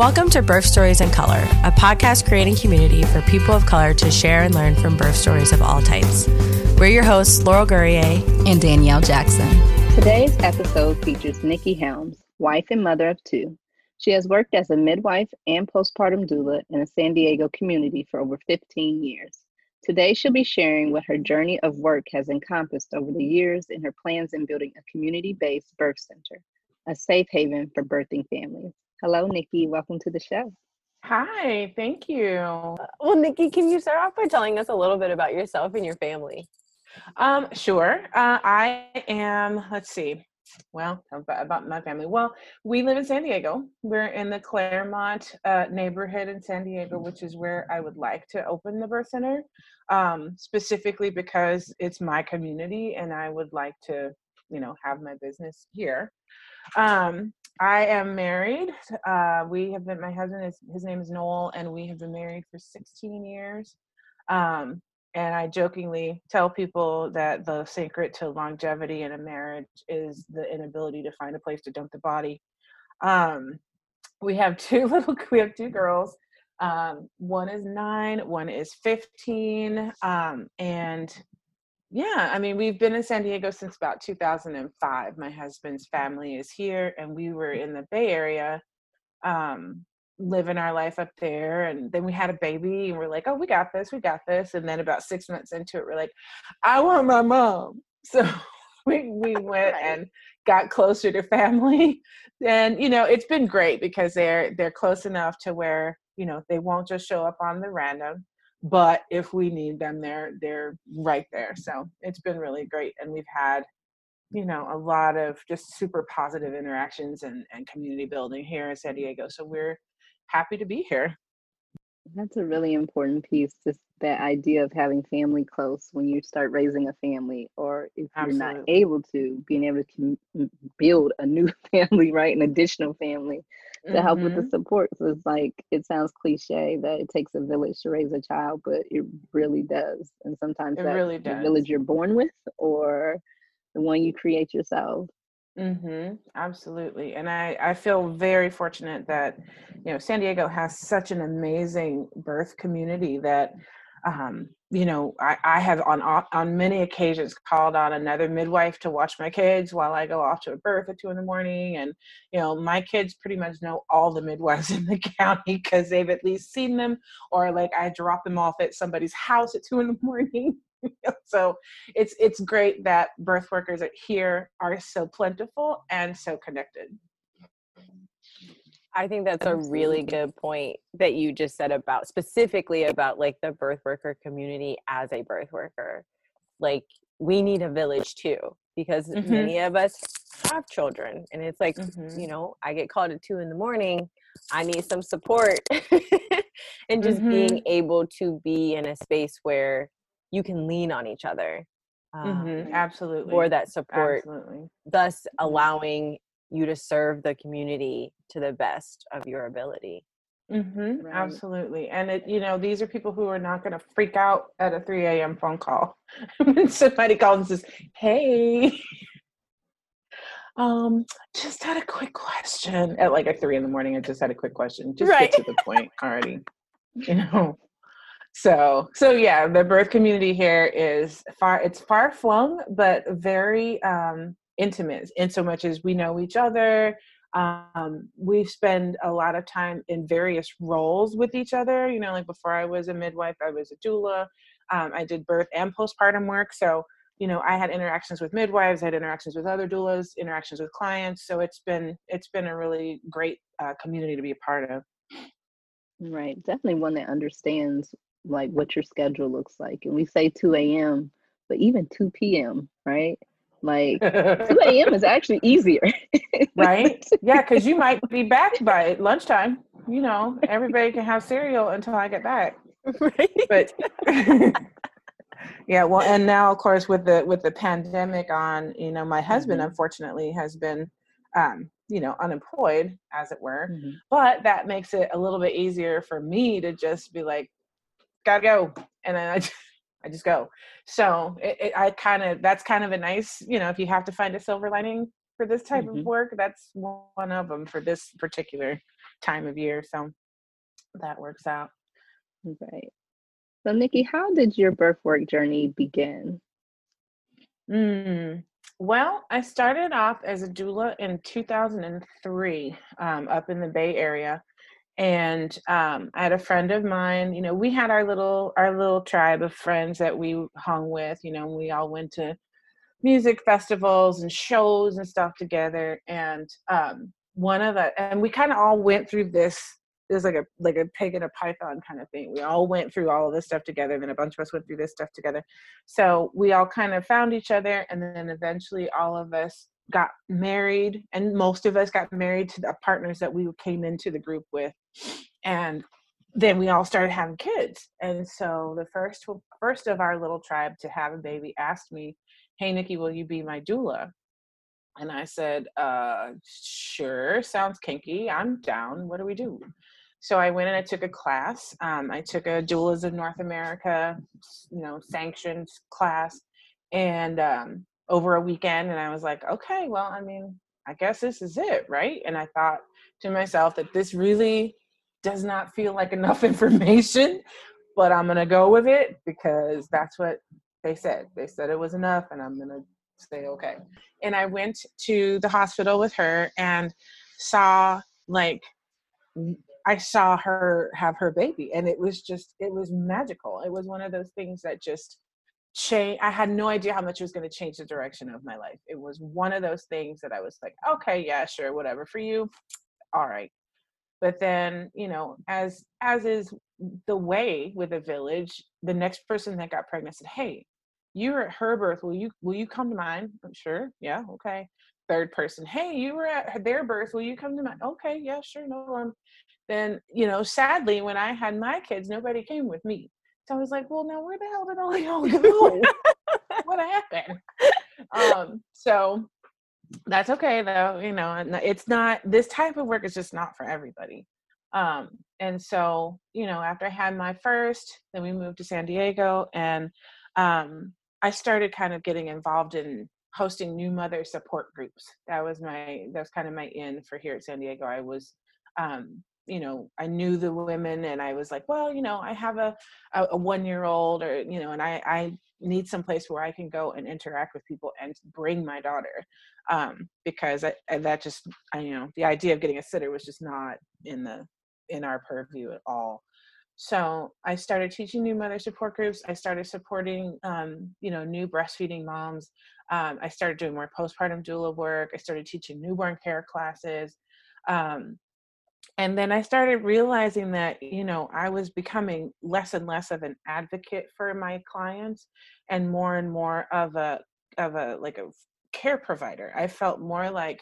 Welcome to Birth Stories in Color, a podcast creating community for people of color to share and learn from birth stories of all types. We're your hosts, Laurel Gourrier and Danielle Jackson. Today's episode features Nikki Helms, wife and mother of two. She has worked as a midwife and postpartum doula in a San Diego community for over 15 years. Today, she'll be sharing what her journey of work has encompassed over the years and her plans in building a community based birth center, a safe haven for birthing families. Hello, Nikki. Welcome to the show. Hi, thank you. Well, Nikki, can you start off by telling us a little bit about yourself and your family? Um, sure. Uh, I am, let's see, well, about, about, my family. Well, we live in San Diego. We're in the Clairemont uh, neighborhood in San Diego, which is where I would like to open the birth center, um, specifically because it's my community and I would like to, you know, have my business here. Um, I am married. Uh, we have been, my husband is, his name is Noel, and we have been married for 16 years. Um, and I jokingly tell people that the secret to longevity in a marriage is the inability to find a place to dump the body. Um, we have two little, we have two girls. Um, one is nine, one is 15. Um, and yeah, I mean, we've been in San Diego since about 2005. My husband's family is here, and we were in the Bay Area, um, living our life up there. And then we had a baby, and we're like, oh, we got this, we got this. And then about six months into it, we're like, I want my mom. So we, we went and got closer to family. And, you know, it's been great because they're they're close enough to where, you know, they won't just show up on the random but if we need them they're they're right there. So it's been really great and we've had you know a lot of just super positive interactions and, and community building here in san diego so we're happy to be here. That's a really important piece just that idea of having family close when you start raising a family or if Absolutely. you're not able to being able to build a new family right an additional family to mm-hmm. help with the mm-hmm. support. So it's like it sounds cliche that it takes a village to raise a child, but it really does. And sometimes it really does. the village you're born with or the one you create yourself. Mm-hmm. Absolutely. And I, I feel very fortunate that, you know, San Diego has such an amazing birth community that um, you know, I, I have on on many occasions called on another midwife to watch my kids while I go off to a birth at two in the morning, and you know, my kids pretty much know all the midwives in the county because they've at least seen them, or like I drop them off at somebody's house at two in the morning. so it's it's great that birth workers here are so plentiful and so connected. I think that's a really good point that you just said about specifically about like the birth worker community as a birth worker. Like we need a village too because mm-hmm. many of us have children and it's like mm-hmm. you know I get called at two in the morning. I need some support and just mm-hmm. being able to be in a space where you can lean on each other. Um, Absolutely. For that support, Absolutely. thus mm-hmm. allowing you to serve the community to the best of your ability. Mm-hmm, right. Absolutely. And it, you know, these are people who are not going to freak out at a 3 a.m. phone call when somebody calls and says, Hey, um, just had a quick question at like at three in the morning. I just had a quick question. Just right. get to the point already, you know. So, so yeah, the birth community here is far, it's far flung, but very, um, intimate in so much as we know each other um, we spend a lot of time in various roles with each other you know like before i was a midwife i was a doula um, i did birth and postpartum work so you know i had interactions with midwives i had interactions with other doulas interactions with clients so it's been it's been a really great uh, community to be a part of right definitely one that understands like what your schedule looks like and we say 2 a.m but even 2 p.m right like 2 a.m. is actually easier. right? Yeah, because you might be back by lunchtime. You know, everybody can have cereal until I get back. Right. But yeah, well, and now of course with the with the pandemic on, you know, my husband mm-hmm. unfortunately has been um, you know, unemployed, as it were. Mm-hmm. But that makes it a little bit easier for me to just be like, gotta go. And then I just I just go. So it, it, I kind of that's kind of a nice, you know, if you have to find a silver lining for this type mm-hmm. of work, that's one of them for this particular time of year. So that works out. Right. So, Nikki, how did your birth work journey begin? Mm, well, I started off as a doula in 2003 um, up in the Bay Area. And um, I had a friend of mine, you know, we had our little our little tribe of friends that we hung with, you know, we all went to music festivals and shows and stuff together. And um, one of the and we kind of all went through this it was like a like a pig and a python kind of thing. We all went through all of this stuff together, and then a bunch of us went through this stuff together. So we all kind of found each other, and then eventually all of us got married, and most of us got married to the partners that we came into the group with, and then we all started having kids. And so the first first of our little tribe to have a baby asked me, "Hey Nikki, will you be my doula?" And I said, uh, sure, sounds kinky. I'm down. What do we do? So I went and I took a class. Um, I took a Doulas of North America, you know, sanctioned class, and um, over a weekend. And I was like, okay, well, I mean, I guess this is it, right? And I thought to myself that this really does not feel like enough information, but I'm gonna go with it because that's what they said. They said it was enough, and I'm gonna say okay. And I went to the hospital with her and saw like I saw her have her baby and it was just it was magical. It was one of those things that just change I had no idea how much it was going to change the direction of my life. It was one of those things that I was like, okay, yeah, sure, whatever for you. All right. But then, you know, as as is the way with a village, the next person that got pregnant said, "Hey, you were at her birth. Will you will you come to mine?" I'm sure. Yeah, okay. Third person, "Hey, you were at their birth. Will you come to mine?" Okay, yeah, sure, no problem then you know sadly when i had my kids nobody came with me so i was like well now where the hell did all y'all go what happened um so that's okay though you know it's not this type of work is just not for everybody um and so you know after i had my first then we moved to san diego and um i started kind of getting involved in hosting new mother support groups. That was my that was kind of my in for here at san diego. I was um you know i knew the women and i was like well you know i have a a, a one year old or you know and i i need some place where i can go and interact with people and bring my daughter um because I, I, that just i you know the idea of getting a sitter was just not in the in our purview at all so i started teaching new mother support groups i started supporting um, you know new breastfeeding moms um, i started doing more postpartum doula work i started teaching newborn care classes um, and then I started realizing that, you know, I was becoming less and less of an advocate for my clients and more and more of a of a like a care provider. I felt more like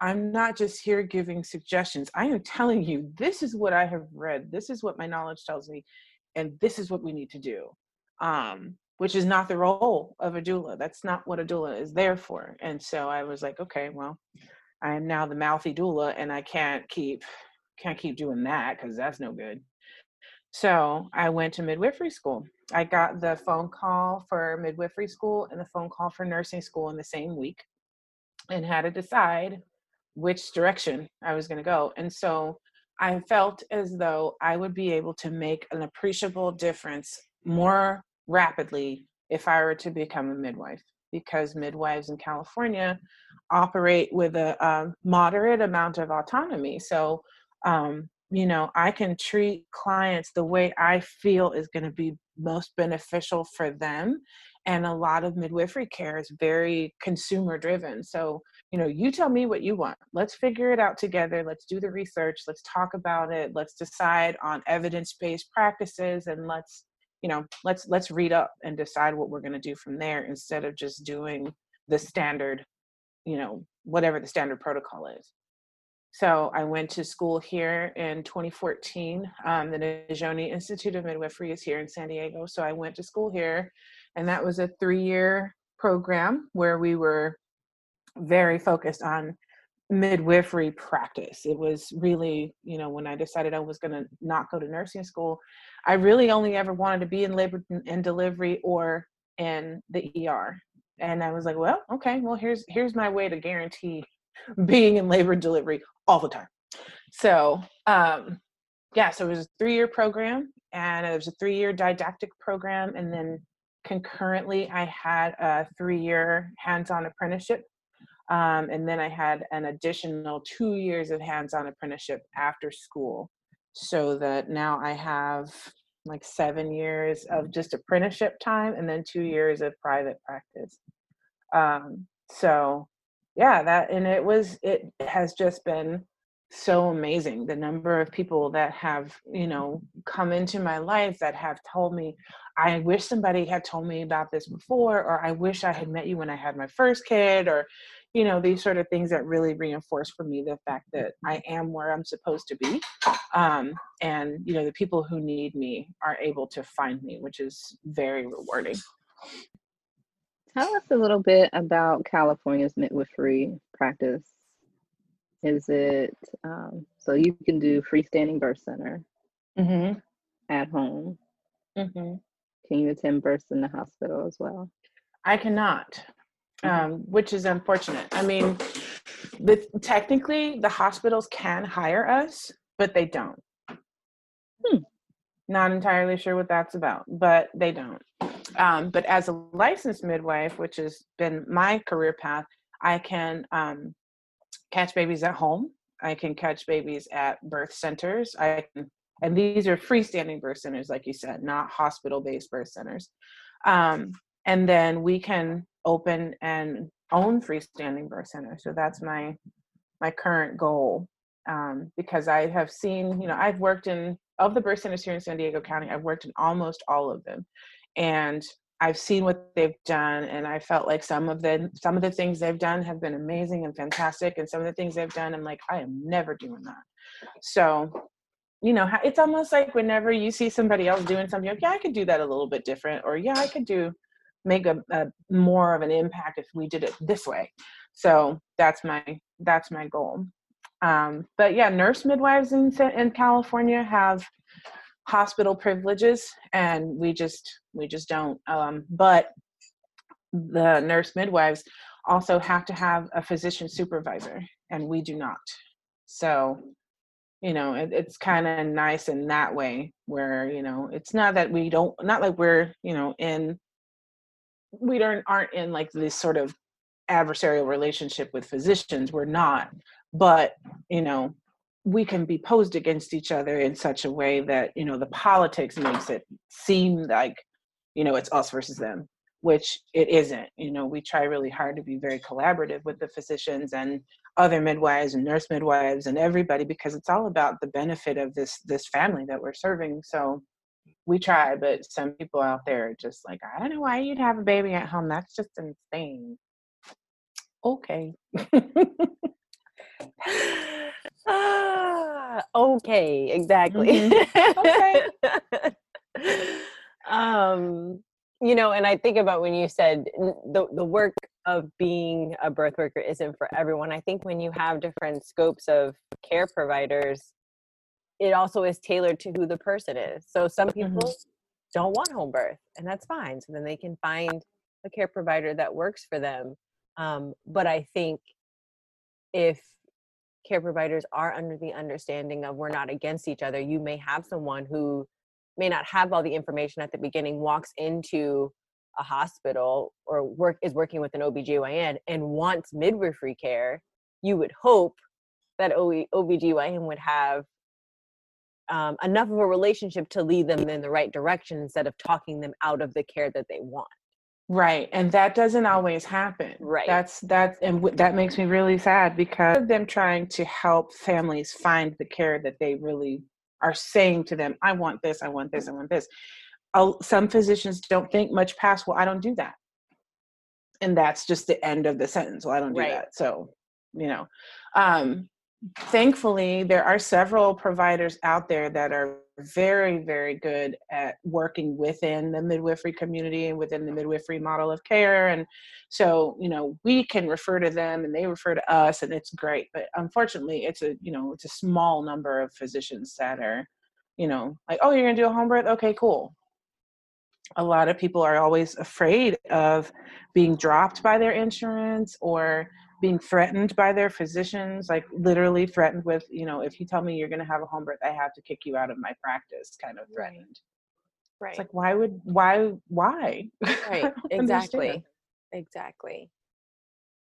I'm not just here giving suggestions. I am telling you this is what I have read. This is what my knowledge tells me and this is what we need to do. Um which is not the role of a doula. That's not what a doula is there for. And so I was like, okay, well, I am now the mouthy doula and I can't keep can't keep doing that because that's no good. So I went to midwifery school. I got the phone call for midwifery school and the phone call for nursing school in the same week and had to decide which direction I was going to go. And so I felt as though I would be able to make an appreciable difference more rapidly if I were to become a midwife because midwives in California operate with a, a moderate amount of autonomy. So um, you know i can treat clients the way i feel is going to be most beneficial for them and a lot of midwifery care is very consumer driven so you know you tell me what you want. Let's figure it out together. Let's do the research. Let's talk about it. Let's decide on evidence-based practices and let's you know let's let's read up and decide what we're going to do from there instead of just doing the standard you know whatever the standard protocol is. So I went to school here in 2014. Um, the Nizhoni Institute of Midwifery is here in San Diego. So I went to school here, and that was a three-year program where we were very focused on midwifery practice. It was really, you know, when I decided I was going to not go to nursing school, I really only ever wanted to be in labor and delivery or in the ER. And I was like, well, okay, well here's here's my way to guarantee being in labor and delivery all the time. So, um, yeah, so it was a three year program and it was a three year didactic program. And then concurrently, I had a three year hands on apprenticeship. Um, and then I had an additional two years of hands on apprenticeship after school. So that now I have like seven years of just apprenticeship time and then two years of private practice. Um, so yeah, that and it was it has just been so amazing the number of people that have you know come into my life that have told me i wish somebody had told me about this before or i wish i had met you when i had my first kid or you know these sort of things that really reinforce for me the fact that i am where i'm supposed to be um, and you know the people who need me are able to find me which is very rewarding tell us a little bit about california's midwifery practice is it um, so you can do freestanding birth center mm-hmm. at home? Mm-hmm. Can you attend births in the hospital as well? I cannot, mm-hmm. Um, which is unfortunate. I mean, the, technically, the hospitals can hire us, but they don't. Hmm. Not entirely sure what that's about, but they don't. Um, but as a licensed midwife, which has been my career path, I can um, catch babies at home. I can catch babies at birth centers. I can, and these are freestanding birth centers, like you said, not hospital-based birth centers. Um, and then we can open and own freestanding birth center. So that's my my current goal um, because I have seen, you know, I've worked in of the birth centers here in San Diego County. I've worked in almost all of them, and I've seen what they've done, and I felt like some of the some of the things they've done have been amazing and fantastic, and some of the things they've done, I'm like, I am never doing that. So, you know, it's almost like whenever you see somebody else doing something, like, yeah, I could do that a little bit different, or yeah, I could do make a, a more of an impact if we did it this way. So that's my that's my goal. Um, but yeah, nurse midwives in in California have hospital privileges and we just we just don't um, but the nurse midwives also have to have a physician supervisor and we do not so you know it, it's kind of nice in that way where you know it's not that we don't not like we're you know in we don't aren't in like this sort of adversarial relationship with physicians we're not but you know we can be posed against each other in such a way that you know the politics makes it seem like you know it's us versus them which it isn't you know we try really hard to be very collaborative with the physicians and other midwives and nurse midwives and everybody because it's all about the benefit of this this family that we're serving so we try but some people out there are just like i don't know why you'd have a baby at home that's just insane okay ah, okay, exactly. Mm-hmm. Okay. um, you know, and I think about when you said the the work of being a birth worker isn't for everyone. I think when you have different scopes of care providers, it also is tailored to who the person is. So some people mm-hmm. don't want home birth, and that's fine. So then they can find a care provider that works for them. Um, but I think if care providers are under the understanding of we're not against each other you may have someone who may not have all the information at the beginning walks into a hospital or work is working with an OBGYN and wants midwifery care you would hope that OBGYN would have um, enough of a relationship to lead them in the right direction instead of talking them out of the care that they want Right. And that doesn't always happen. Right. That's that's and w- that makes me really sad because of them trying to help families find the care that they really are saying to them, I want this, I want this, I want this. Uh, some physicians don't think much past, well, I don't do that. And that's just the end of the sentence. Well, I don't do right. that. So, you know, um, thankfully, there are several providers out there that are very, very good at working within the midwifery community and within the midwifery model of care. And so, you know, we can refer to them and they refer to us and it's great. But unfortunately, it's a, you know, it's a small number of physicians that are, you know, like, oh, you're going to do a home birth? Okay, cool. A lot of people are always afraid of being dropped by their insurance or being threatened by their physicians, like literally threatened with, you know, if you tell me you're going to have a home birth, I have to kick you out of my practice, kind of threatened. Right. It's like, why would, why, why? Right. exactly. Exactly.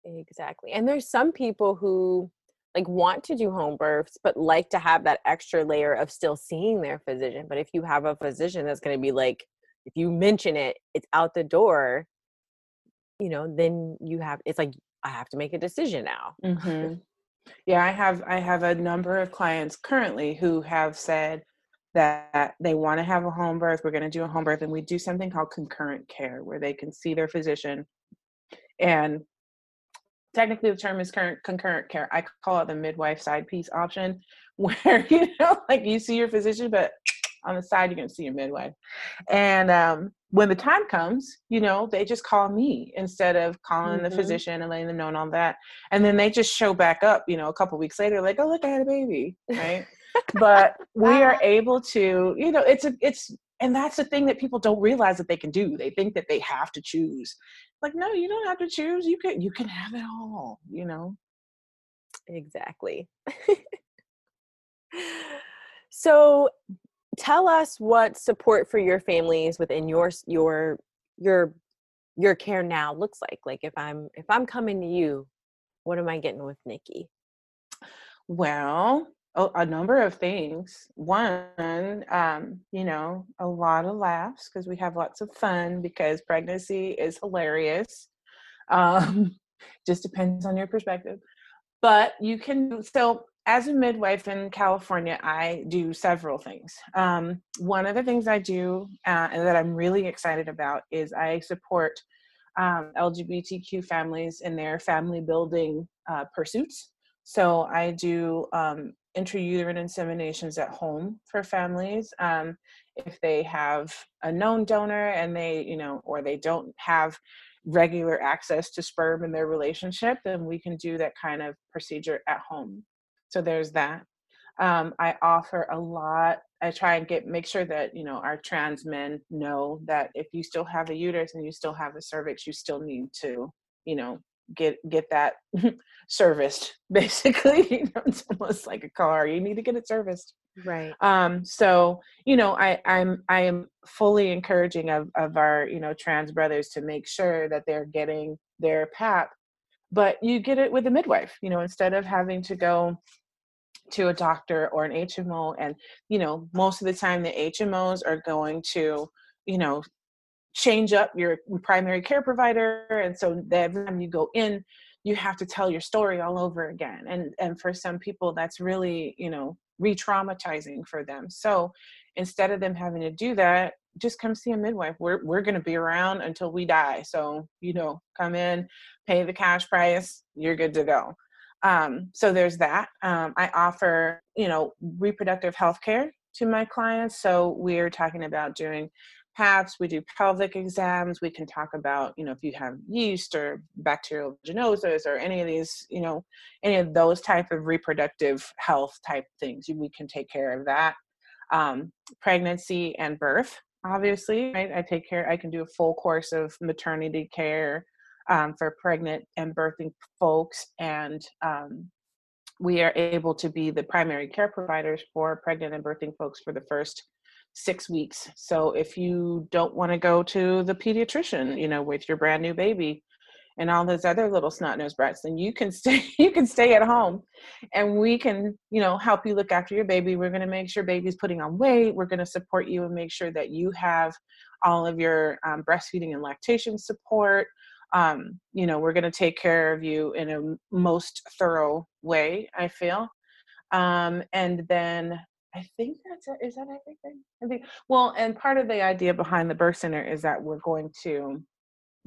Exactly. And there's some people who like want to do home births, but like to have that extra layer of still seeing their physician. But if you have a physician that's going to be like, if you mention it, it's out the door, you know, then you have, it's like, I have to make a decision now. Mm-hmm. Yeah, I have I have a number of clients currently who have said that they want to have a home birth. We're going to do a home birth, and we do something called concurrent care, where they can see their physician. And technically, the term is current concurrent care. I call it the midwife side piece option, where you know, like you see your physician, but on the side you're going to see your midwife. And um, when the time comes, you know, they just call me instead of calling mm-hmm. the physician and letting them know and all that. And then they just show back up, you know, a couple weeks later, like, oh look, I had a baby, right? but we are able to, you know, it's a, it's, and that's the thing that people don't realize that they can do. They think that they have to choose. Like, no, you don't have to choose. You can, you can have it all, you know. Exactly. so tell us what support for your families within your your your your care now looks like like if i'm if i'm coming to you what am i getting with nikki? Well a, number of things. One um you know a lot of laughs because we have lots of fun because pregnancy is hilarious. Um just depends on your perspective. But you can so as a midwife in California, I do several things. Um, one of the things I do uh, and that I'm really excited about is I support um, LGBTQ families in their family building uh, pursuits. So I do um, intrauterine inseminations at home for families. Um, if they have a known donor and they, you know, or they don't have regular access to sperm in their relationship, then we can do that kind of procedure at home. So there's that. Um, I offer a lot. I try and get make sure that you know our trans men know that if you still have a uterus and you still have a cervix, you still need to you know get get that serviced. Basically, you know, it's almost like a car. You need to get it serviced. Right. Um. So you know, I I'm I am fully encouraging of of our you know trans brothers to make sure that they're getting their PAP but you get it with a midwife you know instead of having to go to a doctor or an HMO and you know most of the time the HMOs are going to you know change up your primary care provider and so every time you go in you have to tell your story all over again and and for some people that's really you know re-traumatizing for them. So instead of them having to do that just come see a midwife we're we're to be around until we die so you know come in pay the cash price you're good to go um, so there's that. Um, I offer, you know, reproductive health care to my clients. So we're talking about doing PAPs, we do pelvic exams, we can talk about, you know, if you have yeast or bacterial vaginosis or any of these, you know, any of those type of reproductive health type things, we can take care of that. Um, pregnancy and birth, obviously, right? I take care, I can do a full course of maternity care, um, for pregnant and birthing folks. And um, we are able to be the primary care providers for pregnant and birthing folks for the first six weeks. So if you don't want to go to the pediatrician, you know, with your brand new baby and all those other little snot nosed brats, then you can stay you can stay at home and we can, you know, help you look after your baby. We're gonna make sure baby's putting on weight. We're gonna support you and make sure that you have all of your um, breastfeeding and lactation support um, you know, we're going to take care of you in a most thorough way, I feel. Um, and then I think that's it. Is that everything? I think, well, and part of the idea behind the birth center is that we're going to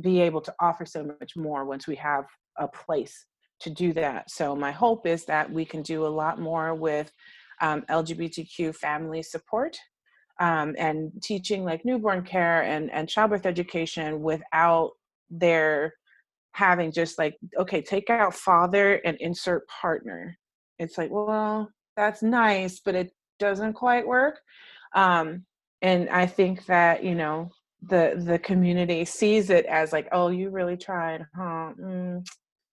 be able to offer so much more once we have a place to do that. So my hope is that we can do a lot more with um, LGBTQ family support um, and teaching like newborn care and, and childbirth education without they're having just like okay take out father and insert partner it's like well that's nice but it doesn't quite work um and i think that you know the the community sees it as like oh you really tried huh mm,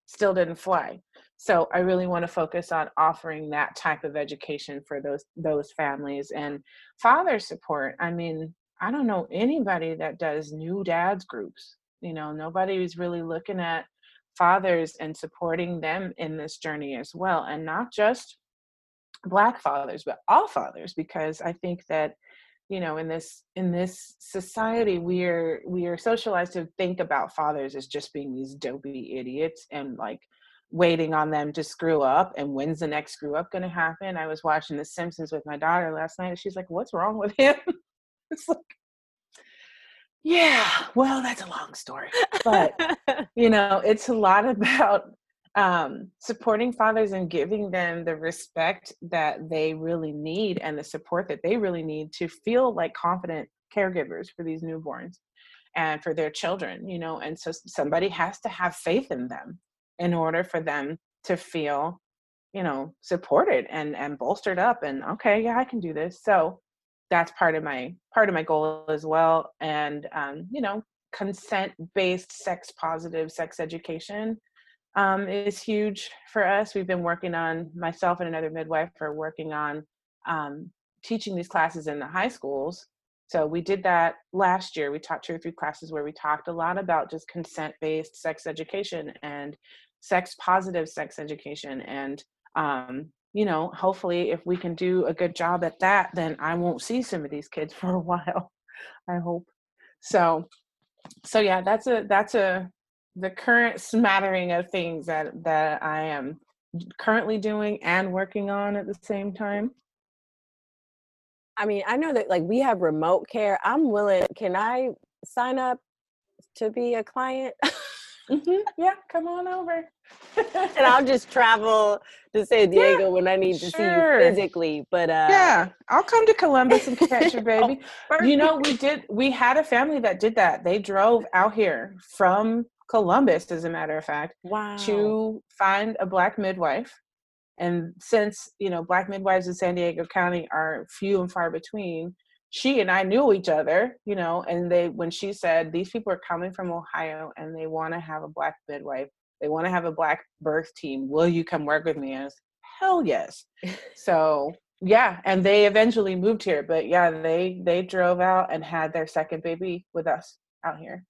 still didn't fly. So I really want to focus on offering that type of education for those those families and father support. I mean, I don't know anybody that does new dads groups. You know, nobody is really looking at fathers and supporting them in this journey as well and not just black fathers but all fathers because i think that you know in this in this society we are we are socialized to think about fathers as just being these dopey idiots and like waiting on them to screw up and when's the next screw up going to happen? I was watching the simpsons with my daughter last night and she's like what's wrong with him? It's like yeah well that's a long story. But you know it's a lot about um, supporting fathers and giving them the respect that they really need and the support that they really need to feel like confident caregivers for these newborns and for their children you know and so somebody has to have faith in them in order for them to feel you know supported and and bolstered up and okay yeah i can do this. So that's part of my part of my goal as well and um, you know consent based sex positive sex education um, is huge for us. We've been working on myself and another midwife are working on um, teaching these classes in the high schools. So we did that last year. We taught two or three classes where we talked a lot about just consent based sex education and sex positive sex education. And, um, you know, hopefully if we can do a good job at that, then I won't see some of these kids for a while. I hope. So, so yeah, that's a, that's a, the current smattering of things that that I am currently doing and working on at the same time? I mean, I know that like we have remote care. I'm willing. Can I sign up to be a client? mm-hmm. Yeah, come on over. and I'll just travel to San Diego yeah, when I need to sure. see you physically. But uh yeah, I'll come to Columbus and catch your baby. you know, we did. We had a family that did that. They drove out here from Columbus, as a matter of fact, wow. to find a black midwife. And since, you know, black midwives in San Diego County are few and far between, she and I knew each other, you know, and they, when she said, these people are coming from Ohio and they want to have a black midwife, they want to have a black birth team. Will you come work with me? I was, hell yes. so yeah, and they eventually moved here, but yeah, they, they drove out and had their second baby with us out here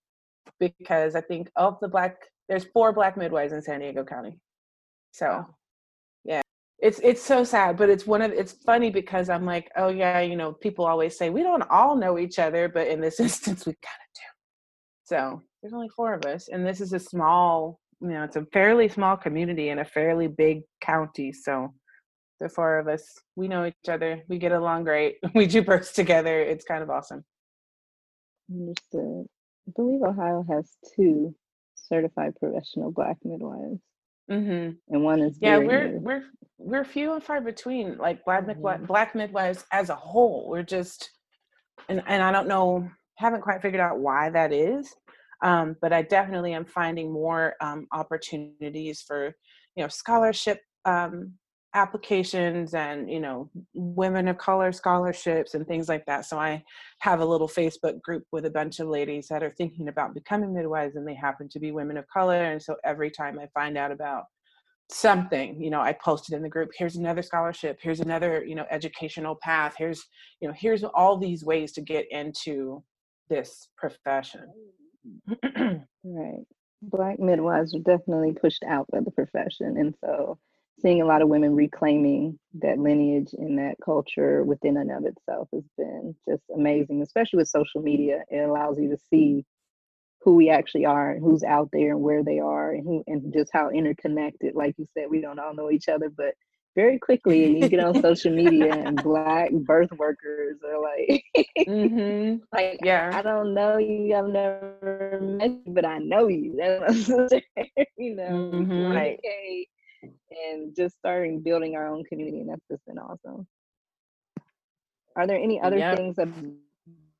because I think of the black there's four black midwives in San Diego County. So yeah. It's it's so sad, but it's one of it's funny because I'm like, oh yeah, you know, people always say we don't all know each other, but in this instance we kind of do. So there's only four of us, and this is a small, you know, it's a fairly small community in a fairly big county. So the four of us, we know each other, we get along great, we do births together. It's kind of awesome. Understood. I believe Ohio has two certified professional black midwives. Mm-hmm. And one is yeah, we're new. we're we're few and far between. Like black mm-hmm. black midwives as a whole, we're just and and I don't know, haven't quite figured out why that is. Um, but I definitely am finding more um, opportunities for you know scholarship um, applications and you know women of color scholarships and things like that. So i have a little facebook group with a bunch of ladies that are thinking about becoming midwives and they happen to be women of color and so every time i find out about something you know i posted in the group here's another scholarship. Here's another you know educational path. Here's you know here's all these ways to get into this profession. Right. Black midwives are definitely pushed out by the profession and so seeing a lot of women reclaiming that lineage and that culture within and of itself has been just amazing, especially with social media. It allows you to see who we actually are and who's out there and where they are and who and just how interconnected. Like you said, we don't all know each other, but very quickly and you get on social media and black birth workers are like mm-hmm. like yeah I, don't know you I've never met you but I know you that's you know mm-hmm. right hey and just starting building our own community and that's just been awesome. Are there any other yep. things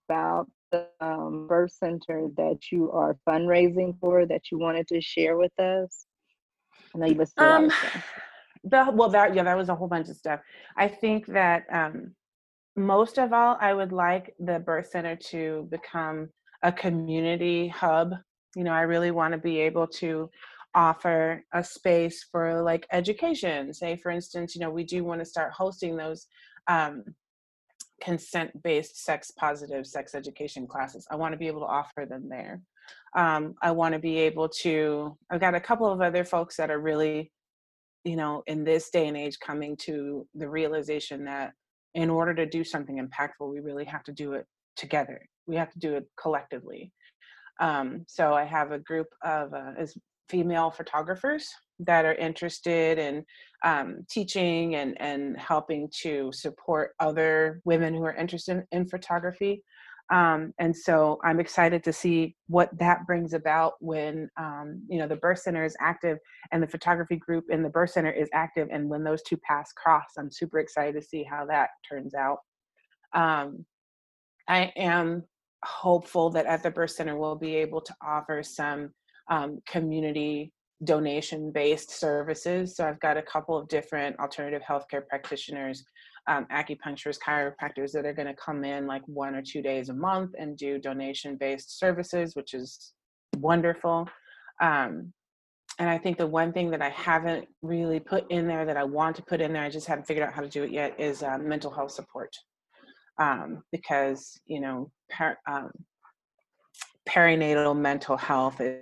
about the um, birth center that you are fundraising for that you wanted to share with us? I know you listed um, the, well that yeah that was a whole bunch of stuff. I think that um, most of all i would like the birth center to become a community hub. You know i really want to be able to offer a space for like education. Say for instance you know we do want to start hosting those um, consent based sex positive sex education classes. I want to be able to offer them there. Um, i want to be able to i've got a couple of other folks that are really you know in this day and age coming to the realization that in order to do something impactful we really have to do it together. We have to do it collectively. Um, so i have a group of uh, as female photographers that are interested in um, teaching and, and helping to support other women who are interested in, photography. Um, and so I'm excited to see what that brings about when um, you know the birth center is active and the photography group in the birth center is active, and when those two paths cross, I'm super excited to see how that turns out. Um, I am hopeful that at the birth center we'll be able to offer some um, community donation based services. So I've got a couple of different alternative healthcare practitioners, um, acupuncturists, chiropractors that are going to come in like one or two days a month and do donation based services, which is wonderful. Um, and I think the one thing that I haven't really put in there that I want to put in there, I just haven't figured out how to do it yet, is uh, mental health support. Um, because, you know, per, um, perinatal mental health is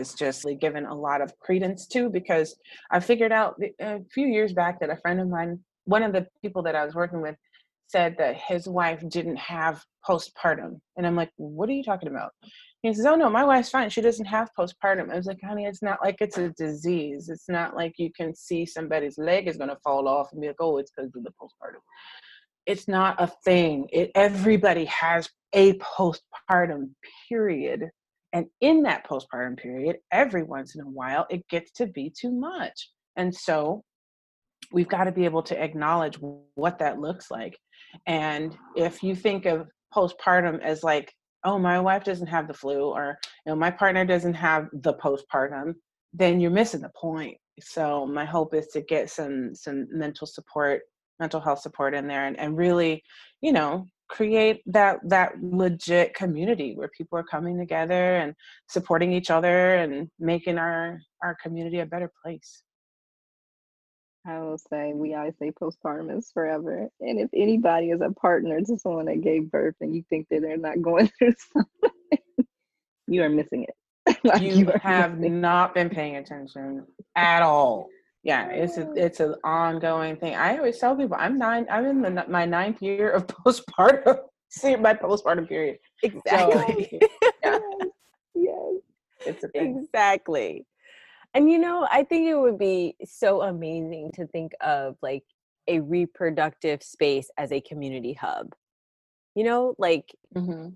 is just given a lot of credence to because I figured out a few years back that a friend of mine, one of the people that I was working with, said that his wife didn't have postpartum. And I'm like, what are you talking about? He says, Oh no, my wife's fine. She doesn't have postpartum. I was like, honey, it's not like it's a disease. It's not like you can see somebody's leg is gonna fall off and be like, oh, it's because of the postpartum. It's not a thing. It everybody has a postpartum period and in that postpartum period, every once in a while, it gets to be too much. And so we've got to be able to acknowledge what that looks like. And if you think of postpartum as like, oh, my wife doesn't have the flu, or you know, my partner doesn't have the postpartum, then you're missing the point. So my hope is to get some some mental support, mental health support in there and, and really, you know, create that that legit community where people are coming together and supporting each other and making our our community a better place I will say we always say postpartum is forever. And if anybody is a partner to someone that gave birth and you think that they're not going through something, you are missing it. like you, you have not been paying attention at all yeah it's a, it's an ongoing thing. I always tell people i'm nine i'm in the, my ninth year of postpartum see my postpartum period. Exactly. So, yeah. yes. It's exactly. And you know i think it would be so amazing to think of like a reproductive space as a community hub. You know like mm-hmm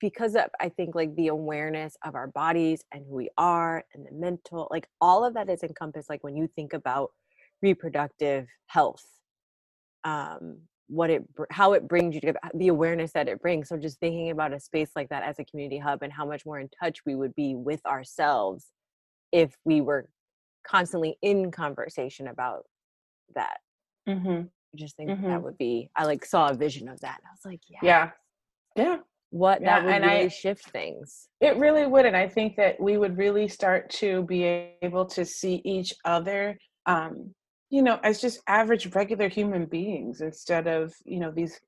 because of i think like the awareness of our bodies and who we are and the mental like all of that is encompassed like when you think about reproductive health um what it how it brings you to the awareness that it brings. So just thinking about a space like that as a community hub and how much more in touch we would be with ourselves if we were constantly in conversation about that. Mm-hmm. i just think mm-hmm. that would be i like saw a vision of that i was like yeah yeah. Yeah what yeah, that would really I, shift things. It really would. And I think that we would really start to be able to see each other, um, you know, as just average, regular human beings instead of, you know, these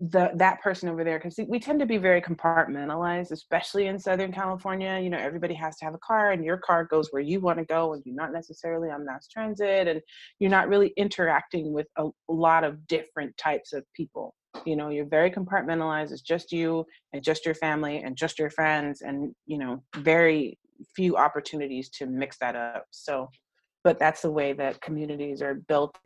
the that person over there because we tend to be very compartmentalized especially in southern california you know everybody has to have a car and your car goes where you want to go and you're not necessarily on mass transit and you're not really interacting with a, a lot of different types of people you know you're very compartmentalized it's just you and just your family and just your friends and you know very few opportunities to mix that up. So but that's the way that communities are built.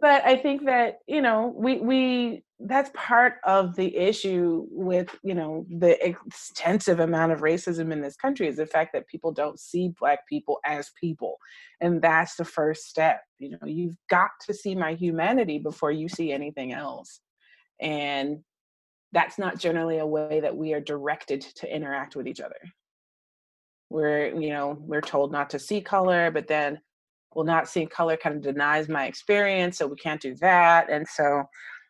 But i think that you know we we that's part of the issue with you know the extensive amount of racism in this country is the fact that people don't see black people as people and that's the first step. You know you've got to see my humanity before you see anything else and that's not generally a way that we are directed to interact with each other. We're you know we're told not to see color but then well not seeing color kind of denies my experience so we can't do that and so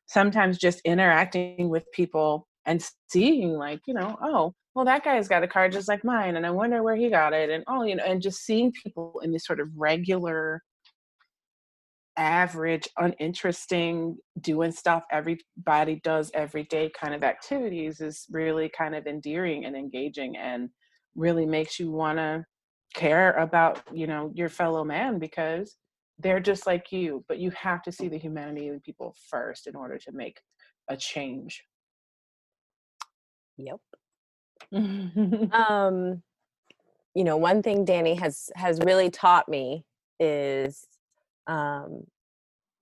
sometimes just interacting with people and seeing like you know oh well, that guy's got a car just like mine, and I wonder where he got it, and oh, you know, and just seeing people in this sort of regular, average, uninteresting, doing stuff everybody does every day kind of activities is really kind of endearing and engaging, and really makes you want to care about you know your fellow man because they're just like you but you have to see the humanity in people first in order to make a change. Yep. Um you know one thing danny has has really taught me is um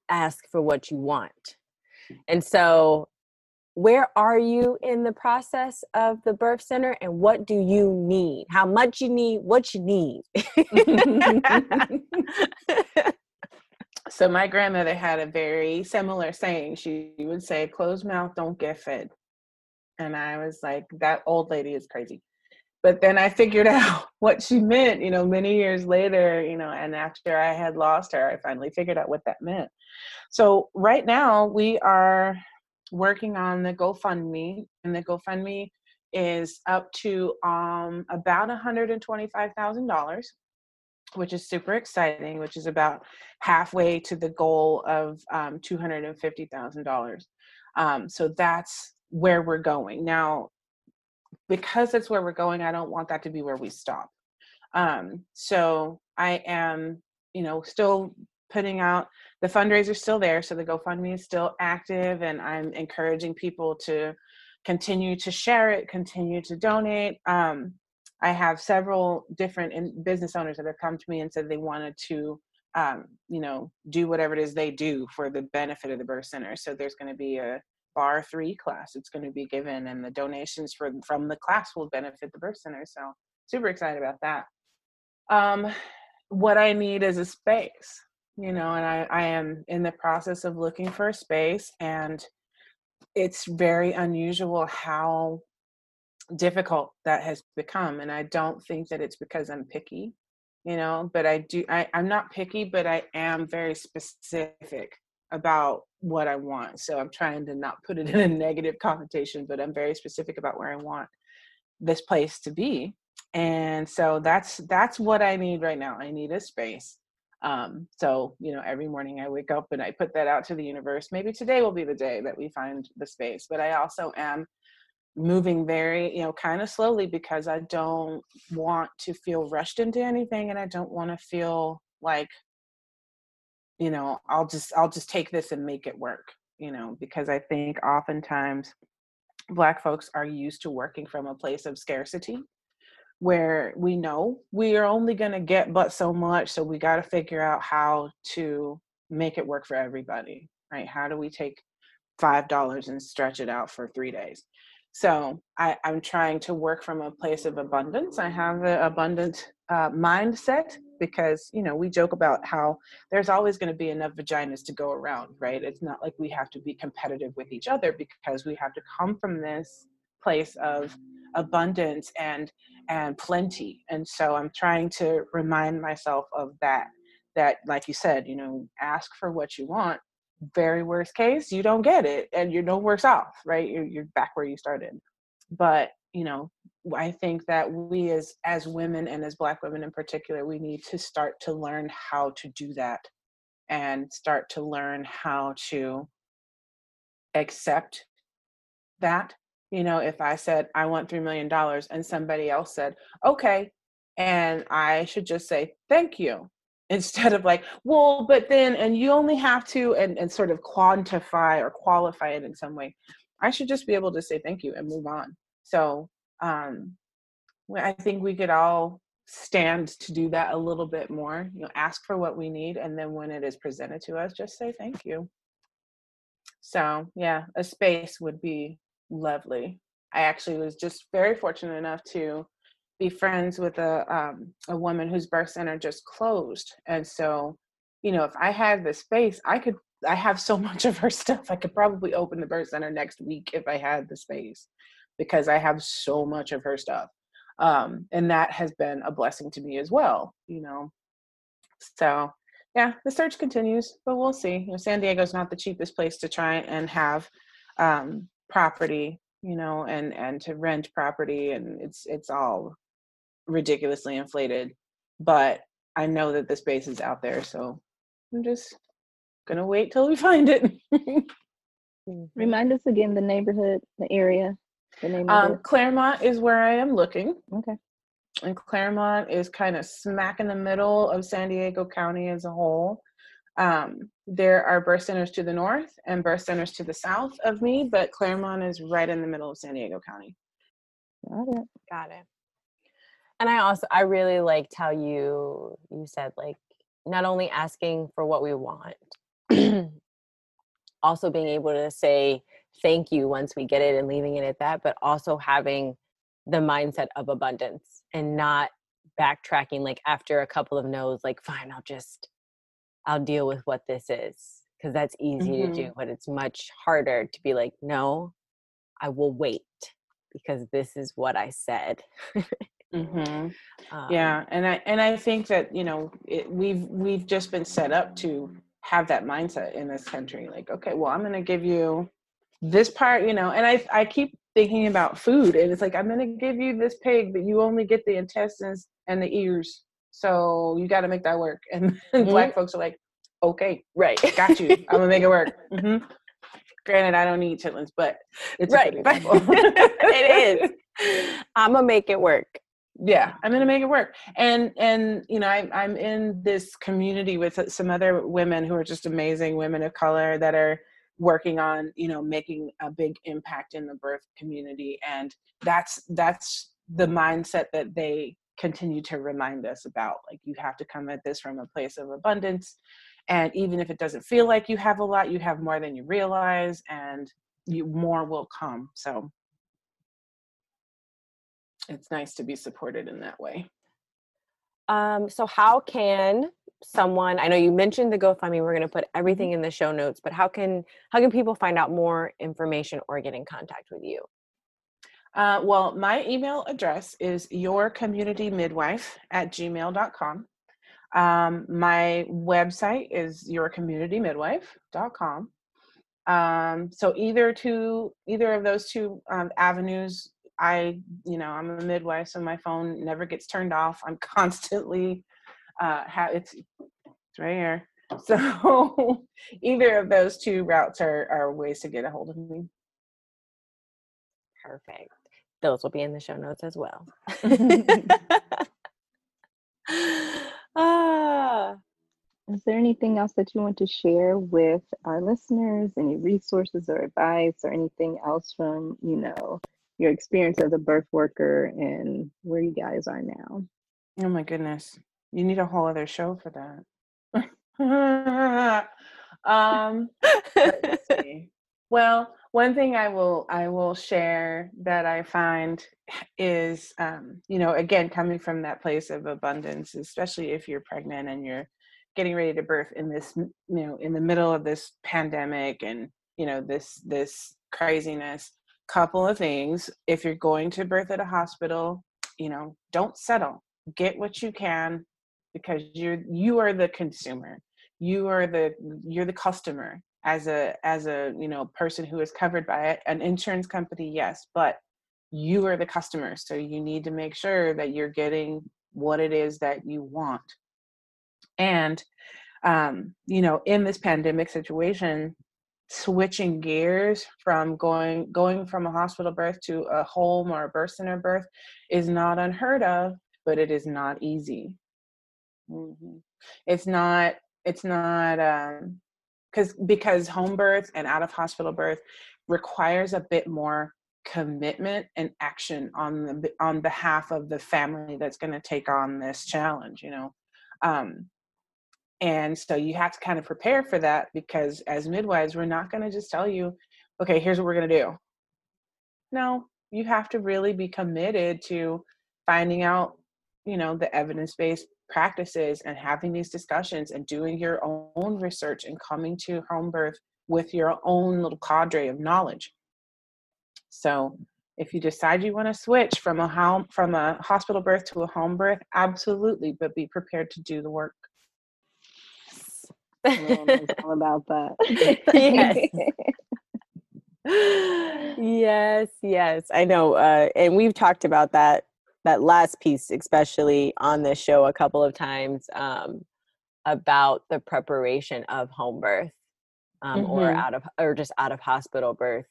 ask for what you want. And so where are you in the process of the birth center and what do you need? How much you need what you need? So my grandmother had a very similar saying. She would say closed mouth don't get fed. And i was like that old lady is crazy but then i figured out what she meant you know many years later you know and after i had lost her i finally figured out what that meant so right now we are working on the GoFundMe, and the GoFundMe is up to um, about $125,000, which is super exciting, which is about halfway to the goal of um, $250,000. Um, so that's where we're going. Now, because that's where we're going, I don't want that to be where we stop. Um, so I am, you know, still putting out the fundraiser still there so the gofundme is still active and i'm encouraging people to continue to share it continue to donate um, i have several different in, business owners that have come to me and said they wanted to um, you know do whatever it is they do for the benefit of the birth center so there's going to be a barre3 class it's going to be given and the donations for, from the class will benefit the birth center so super excited about that. Um, what i need is a space you know and I, I am in the process of looking for a space and it's very unusual how difficult that has become and i don't think that it's because i'm picky you know but i do I, i'm not picky but i am very specific about what i want so i'm trying to not put it in a negative connotation but i'm very specific about where i want this place to be and so that's that's what i need right now i need a space um, so, you know, every morning I wake up and I put that out to the universe. Maybe today will be the day that we find the space, but I also am moving very, you know, kind of slowly because I don't want to feel rushed into anything and I don't want to feel like, you know, I'll just, I'll just take this and make it work, you know, because I think oftentimes Black folks are used to working from a place of scarcity where we know we are only going to get but so much so we got to figure out how to make it work for everybody right? How do we take five dollars and stretch it out for three days? So I, am trying to work from a place of abundance. I have an abundant uh, mindset because you know we joke about how there's always going to be enough vaginas to go around right? It's not like we have to be competitive with each other because we have to come from this place of abundance and and plenty. And so i'm trying to remind myself of that that like you said you know ask for what you want very worst case you don't get it and you're no worse off right? You're, you're back where you started. But you know i think that we as as women and as black women in particular we need to start to learn how to do that and start to learn how to accept that. You know if i said i want $3 million and somebody else said okay and i should just say thank you instead of like well but then and you only have to and, and sort of quantify or qualify it in some way i should just be able to say thank you and move on. So um i think we could all stand to do that a little bit more you know ask for what we need and then when it is presented to us just say thank you so yeah a space would be lovely. I actually was just very fortunate enough to be friends with a um, a woman whose birth center just closed, and so you know if I had the space, I could. I have so much of her stuff. I could probably open the birth center next week if I had the space, because I have so much of her stuff, um, and that has been a blessing to me as well. You know, so yeah, the search continues, but we'll see. You know, San Diego's not the cheapest place to try and have um, property you know, and and to rent property, and it's it's all ridiculously inflated. But I know that the space is out there, so I'm just gonna wait till we find it. Mm-hmm. Remind us again the neighborhood, the area, the name. Um, Clairemont is where I am looking. Okay. And Clairemont is kind of smack in the middle of San Diego County as a whole. Um, there are birth centers to the north and birth centers to the south of me, but Clairemont is right in the middle of San Diego County. Got it. Got it. And I also I really liked how you you said like not only asking for what we want, also being able to say thank you once we get it and leaving it at that, but also having the mindset of abundance and not backtracking like after a couple of no's like fine i'll just i'll deal with what this is because that's easy mm-hmm. to do but it's much harder to be like no i will wait because this is what i said mm-hmm. um, yeah and i and i think that you know it, we've we've just been set up to have that mindset in this country like okay well i'm going to give you this part you know and i i keep thinking about food and it's like i'm going to give you this pig but you only get the intestines and the ears so you got to make that work. And, mm-hmm. black folks are like okay right got you i'm gonna make it work. Mm-hmm. granted i don't eat chitlins but it's right it is. I'm gonna make it work. Yeah i'm gonna make it work. And and you know I, i'm in this community with some other women who are just amazing women of color that are working on you know making a big impact in the birth community and that's that's the mindset that they continue to remind us about like you have to come at this from a place of abundance and even if it doesn't feel like you have a lot you have more than you realize and you more will come so. It's nice to be supported in that way um so how can someone i know you mentioned the gofundme we're going to put everything mm-hmm. in the show notes but how can how can people find out more information or get in contact with you? Uh, well my email address is your community midwife at gmail.com um, my website is yourcommunitymidwife.com um, so either two either of those two um, avenues i you know i'm a midwife so my phone never gets turned off i'm constantly uh, how it's it's right here. So either of those two routes are, are ways to get a hold of me. Perfect. Those will be in the show notes as well. ah. Is there anything else that you want to share with our listeners? Any resources or advice or anything else from, you know, your experience as a birth worker and where you guys are now? Oh my goodness. You need a whole other show for that. um, well, one thing I will I will share that I find is, um, you know, again coming from that place of abundance, especially if you're pregnant and you're getting ready to birth in this, you know, in the middle of this pandemic and you know this this craziness. Couple of things: if you're going to birth at a hospital, you know, don't settle. Get what you can because you're you are the consumer. You are the you're the customer. As a as a you know person who is covered by it an insurance company yes but you are the customer. So you need to make sure that you're getting what it is that you want. And um you know in this pandemic situation switching gears from going going from a hospital birth to a home or a birth center birth is not unheard of but it is not easy Mm-hmm. It's not. It's not. Um, because because home birth and out of hospital birth requires a bit more commitment and action on the on behalf of the family that's going to take on this challenge. You know. Um, and so you have to kind of prepare for that because as midwives, we're not going to just tell you, okay, here's what we're going to do. No, you have to really be committed to finding out, you know, the evidence based practices and having these discussions and doing your own research and coming to home birth with your own little cadre of knowledge. So if you decide you want to switch from a home from a hospital birth to a home birth, absolutely, but be prepared to do the work. All about that. yes. yes, yes. I know. Uh, and we've talked about that that last piece, especially on this show a couple of times, um, about the preparation of home birth um, mm-hmm. or out of or just out of hospital birth.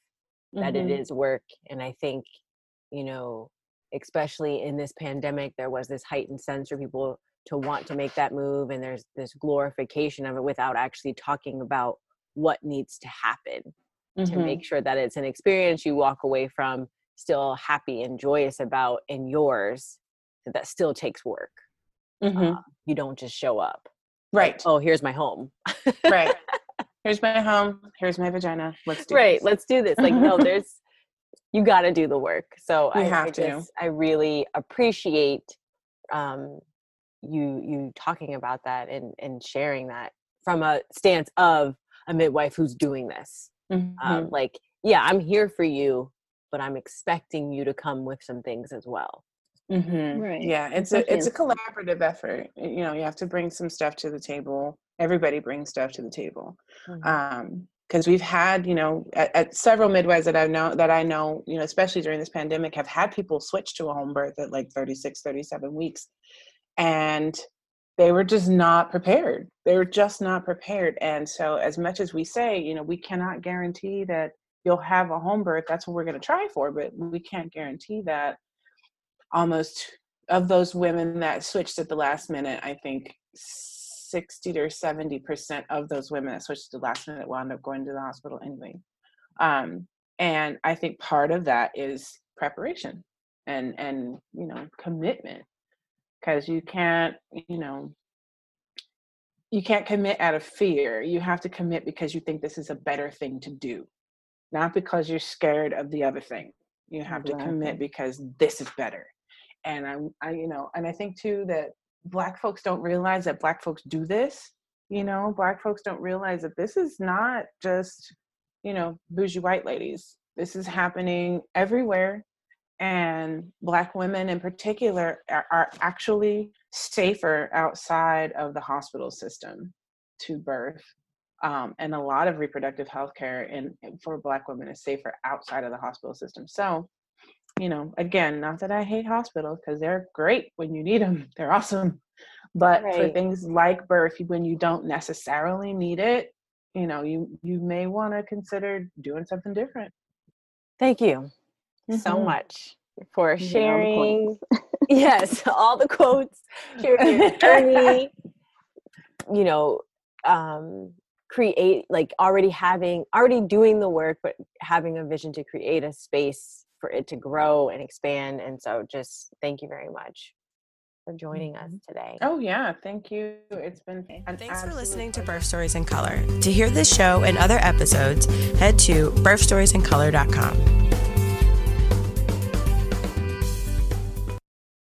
That mm-hmm. it is work, and I think you know, especially in this pandemic, there was this heightened sense for people to want to make that move, and there's this glorification of it without actually talking about what needs to happen mm-hmm. to make sure that it's an experience you walk away from still happy and joyous about and yours that still takes work. Mm-hmm. uh, you don't just show up right. Like, oh here's my home. Right. Here's my home. Here's my vagina. Let's do right this. let's do this. Like no there's you got to do the work. So you I, have I to. I really appreciate um you you talking about that and and sharing that from a stance of a midwife who's doing this um, mm-hmm. um, like yeah i'm here for you but i'm expecting you to come with some things as well mm-hmm. right yeah it's a it's a collaborative effort you know you have to bring some stuff to the table everybody brings stuff to the table mm-hmm. um because we've had you know at, at, several midwives that i know that i know you know especially during this pandemic have had people switch to a home birth at like 36 37 weeks and they were just not prepared. They were just not prepared and so as much as we say you know we cannot guarantee that you'll have a home birth that's what we're going to try for but we can't guarantee that almost of those women that switched at the last minute i think 60 to 70 percent of those women that switched at the last minute wound up going to the hospital anyway. Um, and i think part of that is preparation and and you know commitment because you can't you know you can't commit out of fear you have to commit because you think this is a better thing to do not because you're scared of the other thing you have to commit because this is better. And I, I you know and i think too that black folks don't realize that black folks do this you know black folks don't realize that this is not just you know bougie white ladies this is happening everywhere and black women in particular are, are, actually safer outside of the hospital system to birth um, and a lot of reproductive health care in, for black women is safer outside of the hospital system. So you know again not that i hate hospitals because they're great when you need them they're awesome but right. for things like birth when you don't necessarily need it you know you you may want to consider doing something different. Thank you mm-hmm. so much for sharing. All yes, all the quotes, sharing your journey. you know, um, create like already having already doing the work, but having a vision to create a space for it to grow and expand. And so, just thank you very much for joining us mm-hmm. today. Oh, yeah. Thank you. It's been and Thanks for listening to Birth Stories in Color. To hear this show and other episodes, head to birthstoriesincolor.com.